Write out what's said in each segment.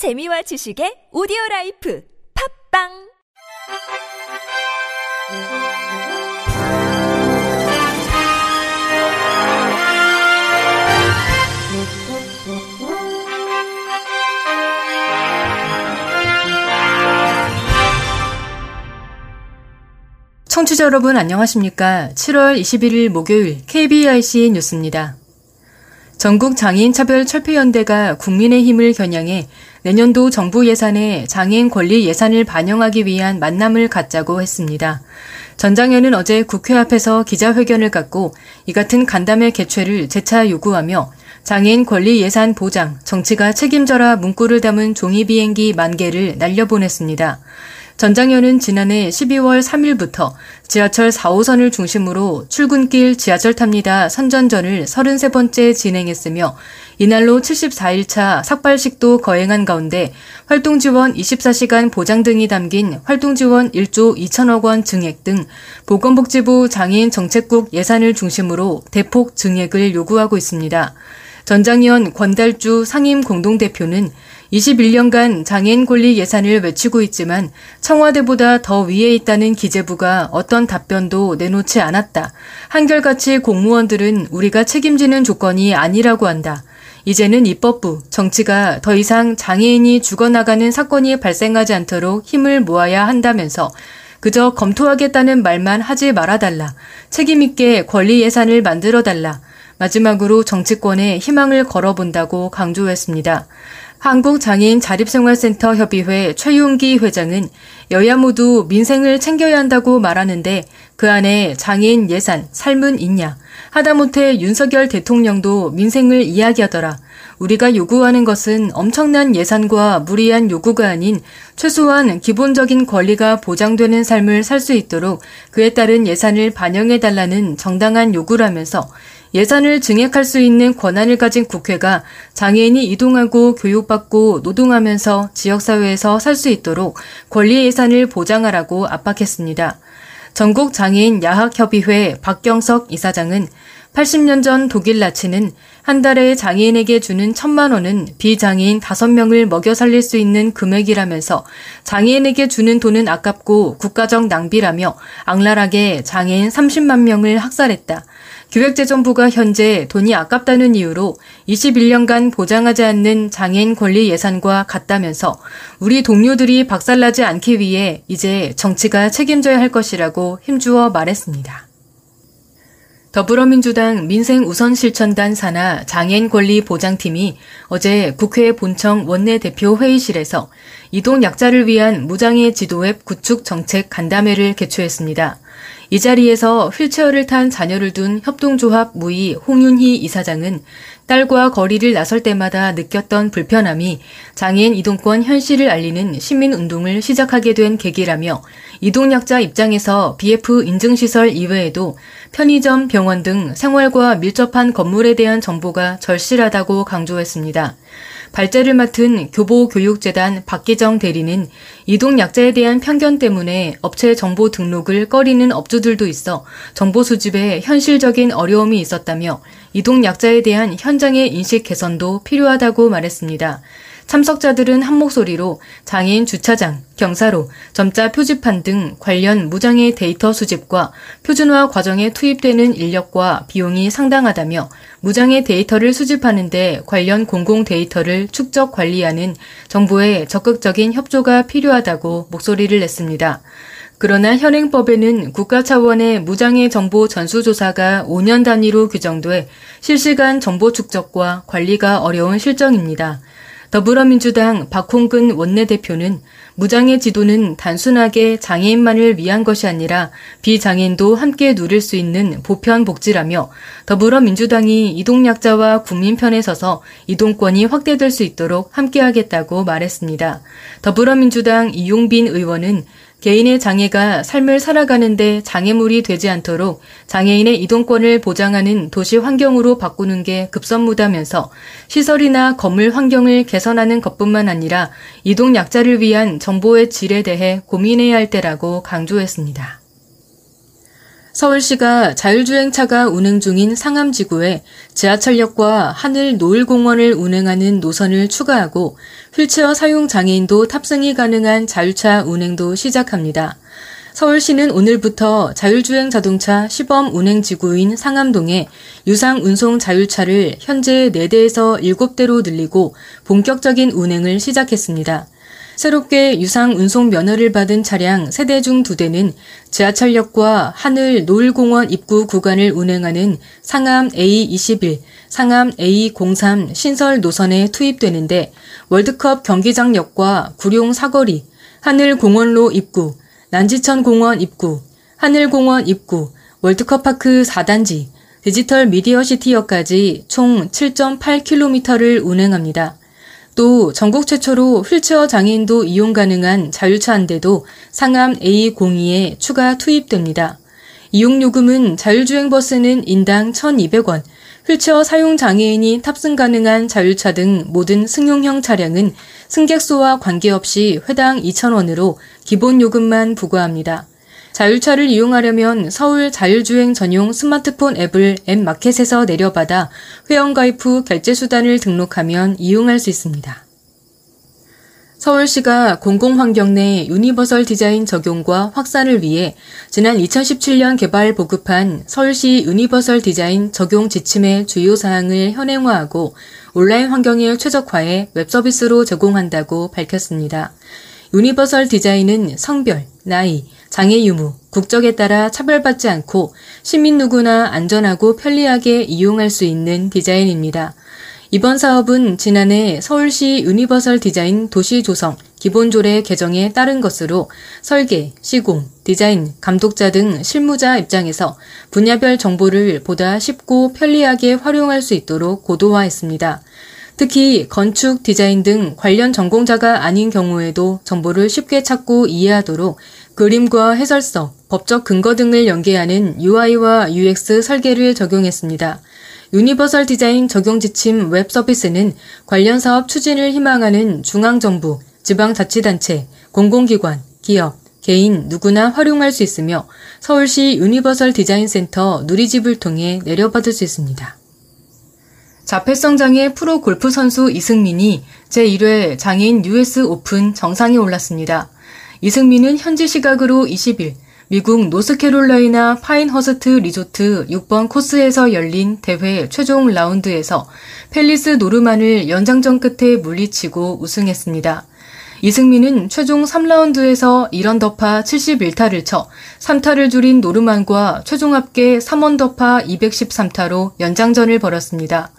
재미와 지식의 오디오 라이프 팝빵 청취자 여러분 안녕하십니까? 7월 21일 목요일 KBIC 뉴스입니다. 전국 장애인 차별 철폐 연대가 국민의 힘을 겨냥해 내년도 정부 예산에 장애인 권리 예산을 반영하기 위한 만남을 갖자고 했습니다. 전 장현은 어제 국회 앞에서 기자회견을 갖고 이 같은 간담회 개최를 재차 요구하며 장애인 권리 예산 보장, 정치가 책임져라 문구를 담은 종이 비행기 만 개를 날려보냈습니다. 전장현은 지난해 12월 3일부터 지하철 4호선을 중심으로 출근길 지하철 탑니다 선전전을 33번째 진행했으며 이날로 74일차 삭발식도 거행한 가운데 활동지원 24시간 보장 등이 담긴 활동지원 1조 2천억 원 증액 등 보건복지부 장애인 정책국 예산을 중심으로 대폭 증액을 요구하고 있습니다. 전장현 권달주 상임 공동대표는 21년간 장애인 권리 예산을 외치고 있지만 청와대보다 더 위에 있다는 기재부가 어떤 답변도 내놓지 않았다. 한결같이 공무원들은 우리가 책임지는 조건이 아니라고 한다. 이제는 입법부, 정치가 더 이상 장애인이 죽어나가는 사건이 발생하지 않도록 힘을 모아야 한다면서 그저 검토하겠다는 말만 하지 말아달라. 책임있게 권리 예산을 만들어달라. 마지막으로 정치권에 희망을 걸어본다고 강조했습니다. 한국장애인 자립생활센터 협의회 최용기 회장은 여야 모두 민생을 챙겨야 한다고 말하는데 그 안에 장애인 예산, 삶은 있냐. 하다못해 윤석열 대통령도 민생을 이야기하더라. 우리가 요구하는 것은 엄청난 예산과 무리한 요구가 아닌 최소한 기본적인 권리가 보장되는 삶을 살 수 있도록 그에 따른 예산을 반영해 달라는 정당한 요구라면서 예산을 증액할 수 있는 권한을 가진 국회가 장애인이 이동하고 교육받고 노동하면서 지역사회에서 살 수 있도록 권리 예산을 보장하라고 압박했습니다. 전국 장애인 야학협의회 박경석 이사장은 80년 전 독일 나치는 한 달에 장애인에게 주는 천만 원은 비장애인 5명을 먹여 살릴 수 있는 금액이라면서 장애인에게 주는 돈은 아깝고 국가적 낭비라며 악랄하게 장애인 30만 명을 학살했다. 기획재정부가 현재 돈이 아깝다는 이유로 21년간 보장하지 않는 장애인 권리 예산과 같다면서 우리 동료들이 박살나지 않기 위해 이제 정치가 책임져야 할 것이라고 힘주어 말했습니다. 더불어민주당 민생우선실천단 산하 장애인 권리 보장팀이 어제 국회 본청 원내대표 회의실에서 이동 약자를 위한 무장애 지도앱 구축 정책 간담회를 개최했습니다. 이 자리에서 휠체어를 탄 자녀를 둔 협동조합 무의 홍윤희 이사장은 딸과 거리를 나설 때마다 느꼈던 불편함이 장애인 이동권 현실을 알리는 시민운동을 시작하게 된 계기라며 이동약자 입장에서 BF 인증시설 이외에도 편의점, 병원 등 생활과 밀접한 건물에 대한 정보가 절실하다고 강조했습니다. 발제를 맡은 교보교육재단 박기정 대리는 이동 약자에 대한 편견 때문에 업체 정보 등록을 꺼리는 업주들도 있어 정보 수집에 현실적인 어려움이 있었다며 이동 약자에 대한 현장의 인식 개선도 필요하다고 말했습니다. 참석자들은 한 목소리로 장애인 주차장, 경사로, 점자 표지판 등 관련 무장애 데이터 수집과 표준화 과정에 투입되는 인력과 비용이 상당하다며 무장애 데이터를 수집하는데 관련 공공 데이터를 축적 관리하는 정부의 적극적인 협조가 필요하다고 목소리를 냈습니다. 그러나 현행법에는 국가 차원의 무장애 정보 전수조사가 5년 단위로 규정돼 실시간 정보 축적과 관리가 어려운 실정입니다. 더불어민주당 박홍근 원내대표는 무장애 지도는 단순하게 장애인만을 위한 것이 아니라 비장애인도 함께 누릴 수 있는 보편 복지라며 더불어민주당이 이동약자와 국민 편에 서서 이동권이 확대될 수 있도록 함께하겠다고 말했습니다. 더불어민주당 이용빈 의원은 개인의 장애가 삶을 살아가는데 장애물이 되지 않도록 장애인의 이동권을 보장하는 도시 환경으로 바꾸는 게 급선무다면서 시설이나 건물 환경을 개선하는 것뿐만 아니라 이동 약자를 위한 정보의 질에 대해 고민해야 할 때라고 강조했습니다. 서울시가 자율주행차가 운행 중인 상암지구에 지하철역과 하늘 노을공원을 운행하는 노선을 추가하고 휠체어 사용 장애인도 탑승이 가능한 자율차 운행도 시작합니다. 서울시는 오늘부터 자율주행 자동차 시범 운행 지구인 상암동에 유상 운송 자율차를 현재 4대에서 7대로 늘리고 본격적인 운행을 시작했습니다. 새롭게 유상 운송 면허를 받은 차량 세대 중 2대는 지하철역과 하늘 노을공원 입구 구간을 운행하는 상암 A21, 상암 A03 신설 노선에 투입되는데 월드컵 경기장역과 구룡 사거리, 하늘공원로 입구, 난지천 공원 입구, 하늘공원 입구, 월드컵파크 4단지, 디지털 미디어시티역까지 총 7.8km를 운행합니다. 또 전국 최초로 휠체어 장애인도 이용 가능한 자율차 한 대도 상암 A02에 추가 투입됩니다. 이용 요금은 자율주행 버스는 인당 1,200원, 휠체어 사용 장애인이 탑승 가능한 자율차 등 모든 승용형 차량은 승객수와 관계없이 회당 2,000원으로 기본 요금만 부과합니다. 자율차를 이용하려면 서울 자율주행 전용 스마트폰 앱을 앱마켓에서 내려받아 회원가입 후 결제수단을 등록하면 이용할 수 있습니다. 서울시가 공공환경 내 유니버설 디자인 적용과 확산을 위해 지난 2017년 개발 보급한 서울시 유니버설 디자인 적용 지침의 주요 사항을 현행화하고 온라인 환경을 최적화해 웹서비스로 제공한다고 밝혔습니다. 유니버설 디자인은 성별, 나이, 장애 유무, 국적에 따라 차별받지 않고 시민 누구나 안전하고 편리하게 이용할 수 있는 디자인입니다. 이번 사업은 지난해 서울시 유니버설 디자인 도시 조성 기본조례 개정에 따른 것으로 설계, 시공, 디자인, 감독자 등 실무자 입장에서 분야별 정보를 보다 쉽고 편리하게 활용할 수 있도록 고도화했습니다. 특히 건축, 디자인 등 관련 전공자가 아닌 경우에도 정보를 쉽게 찾고 이해하도록 그림과 해설서, 법적 근거 등을 연계하는 UI와 UX 설계를 적용했습니다. 유니버설 디자인 적용 지침 웹 서비스는 관련 사업 추진을 희망하는 중앙정부, 지방자치단체, 공공기관, 기업, 개인 누구나 활용할 수 있으며 서울시 유니버설 디자인 센터 누리집을 통해 내려받을 수 있습니다. 자폐성 장애 프로 골프 선수 이승민이 제1회 장애인 US 오픈 정상에 올랐습니다. 이승민은 현지 시각으로 20일 미국 노스캐롤라이나 파인허스트 리조트 6번 코스에서 열린 대회 최종 라운드에서 펠리스 노르만을 연장전 끝에 물리치고 우승했습니다. 이승민은 최종 3라운드에서 1언더파 71타를 쳐 3타를 줄인 노르만과 최종 합계 3언더파 213타로 연장전을 벌였습니다.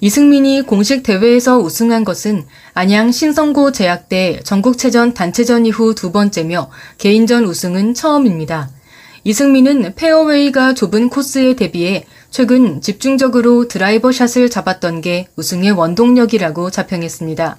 이승민이 공식 대회에서 우승한 것은 안양 신성고 제약대 전국체전 단체전 이후 두 번째며 개인전 우승은 처음입니다. 이승민은 페어웨이가 좁은 코스에 대비해 최근 집중적으로 드라이버 샷을 잡았던 게 우승의 원동력이라고 자평했습니다.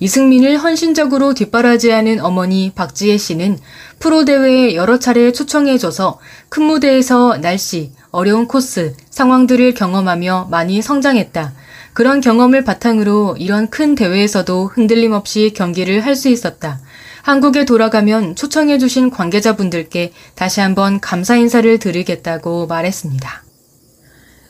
이승민을 헌신적으로 뒷바라지하는 어머니 박지혜 씨는 프로 대회에 여러 차례 초청해줘서 큰 무대에서 날씨, 어려운 코스, 상황들을 경험하며 많이 성장했다. 그런 경험을 바탕으로 이런 큰 대회에서도 흔들림 없이 경기를 할 수 있었다. 한국에 돌아가면 초청해주신 관계자분들께 다시 한번 감사 인사를 드리겠다고 말했습니다.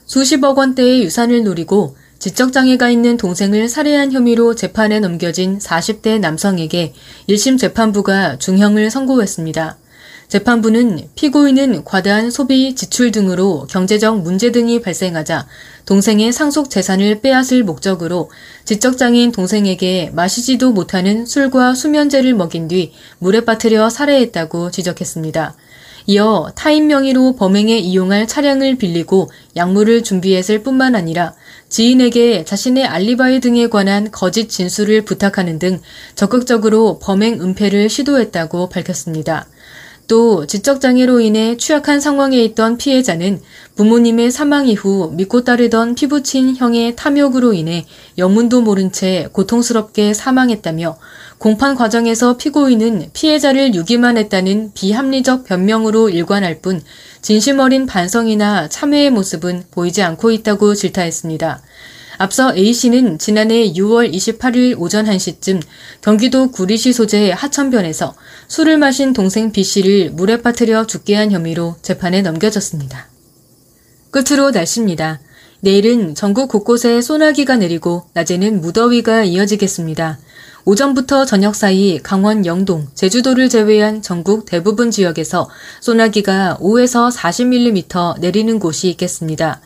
수십억 원대의 유산을 노리고 지적장애가 있는 동생을 살해한 혐의로 재판에 넘겨진 40대 남성에게 1심 재판부가 중형을 선고했습니다. 재판부는 피고인은 과다한 소비, 지출 등으로 경제적 문제 등이 발생하자 동생의 상속 재산을 빼앗을 목적으로 지적장애인 동생에게 마시지도 못하는 술과 수면제를 먹인 뒤 물에 빠뜨려 살해했다고 지적했습니다. 이어 타인 명의로 범행에 이용할 차량을 빌리고 약물을 준비했을 뿐만 아니라 지인에게 자신의 알리바이 등에 관한 거짓 진술을 부탁하는 등 적극적으로 범행 은폐를 시도했다고 밝혔습니다. 또 지적장애로 인해 취약한 상황에 있던 피해자는 부모님의 사망 이후 믿고 따르던 피부친 형의 탐욕으로 인해 영문도 모른 채 고통스럽게 사망했다며 공판 과정에서 피고인은 피해자를 유기만 했다는 비합리적 변명으로 일관할 뿐 진심 어린 반성이나 참회의 모습은 보이지 않고 있다고 질타했습니다. 앞서 A씨는 지난해 6월 28일 오전 1시쯤 경기도 구리시 소재 하천변에서 술을 마신 동생 B씨를 물에 빠뜨려 죽게 한 혐의로 재판에 넘겨졌습니다. 끝으로 날씨입니다. 내일은 전국 곳곳에 소나기가 내리고 낮에는 무더위가 이어지겠습니다. 오전부터 저녁 사이 강원 영동, 제주도를 제외한 전국 대부분 지역에서 소나기가 5에서 40mm 내리는 곳이 있겠습니다.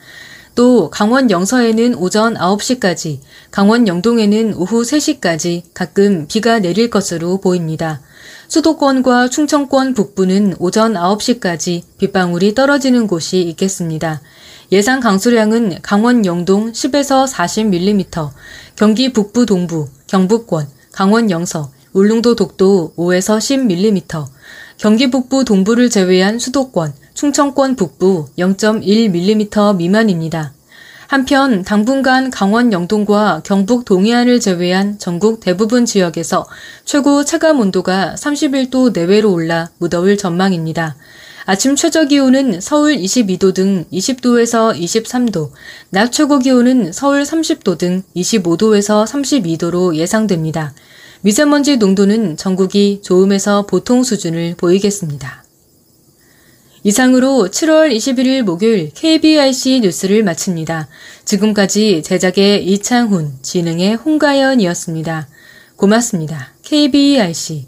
또 강원 영서에는 오전 9시까지, 강원 영동에는 오후 3시까지 가끔 비가 내릴 것으로 보입니다. 수도권과 충청권 북부는 오전 9시까지 빗방울이 떨어지는 곳이 있겠습니다. 예상 강수량은 강원 영동 10에서 40mm, 경기 북부 동부, 경북권, 강원 영서, 울릉도 독도 5에서 10mm, 경기 북부 동부를 제외한 수도권, 충청권 북부 0.1mm 미만입니다. 한편 당분간 강원 영동과 경북 동해안을 제외한 전국 대부분 지역에서 최고 체감 온도가 31도 내외로 올라 무더울 전망입니다. 아침 최저 기온은 서울 22도 등 20도에서 23도, 낮 최고 기온은 서울 30도 등 25도에서 32도로 예상됩니다. 미세먼지 농도는 전국이 좋음에서 보통 수준을 보이겠습니다. 이상으로 7월 21일 목요일 KBRC 뉴스를 마칩니다. 지금까지 제작의 이창훈, 진행의 홍가연이었습니다. 고맙습니다. KBRC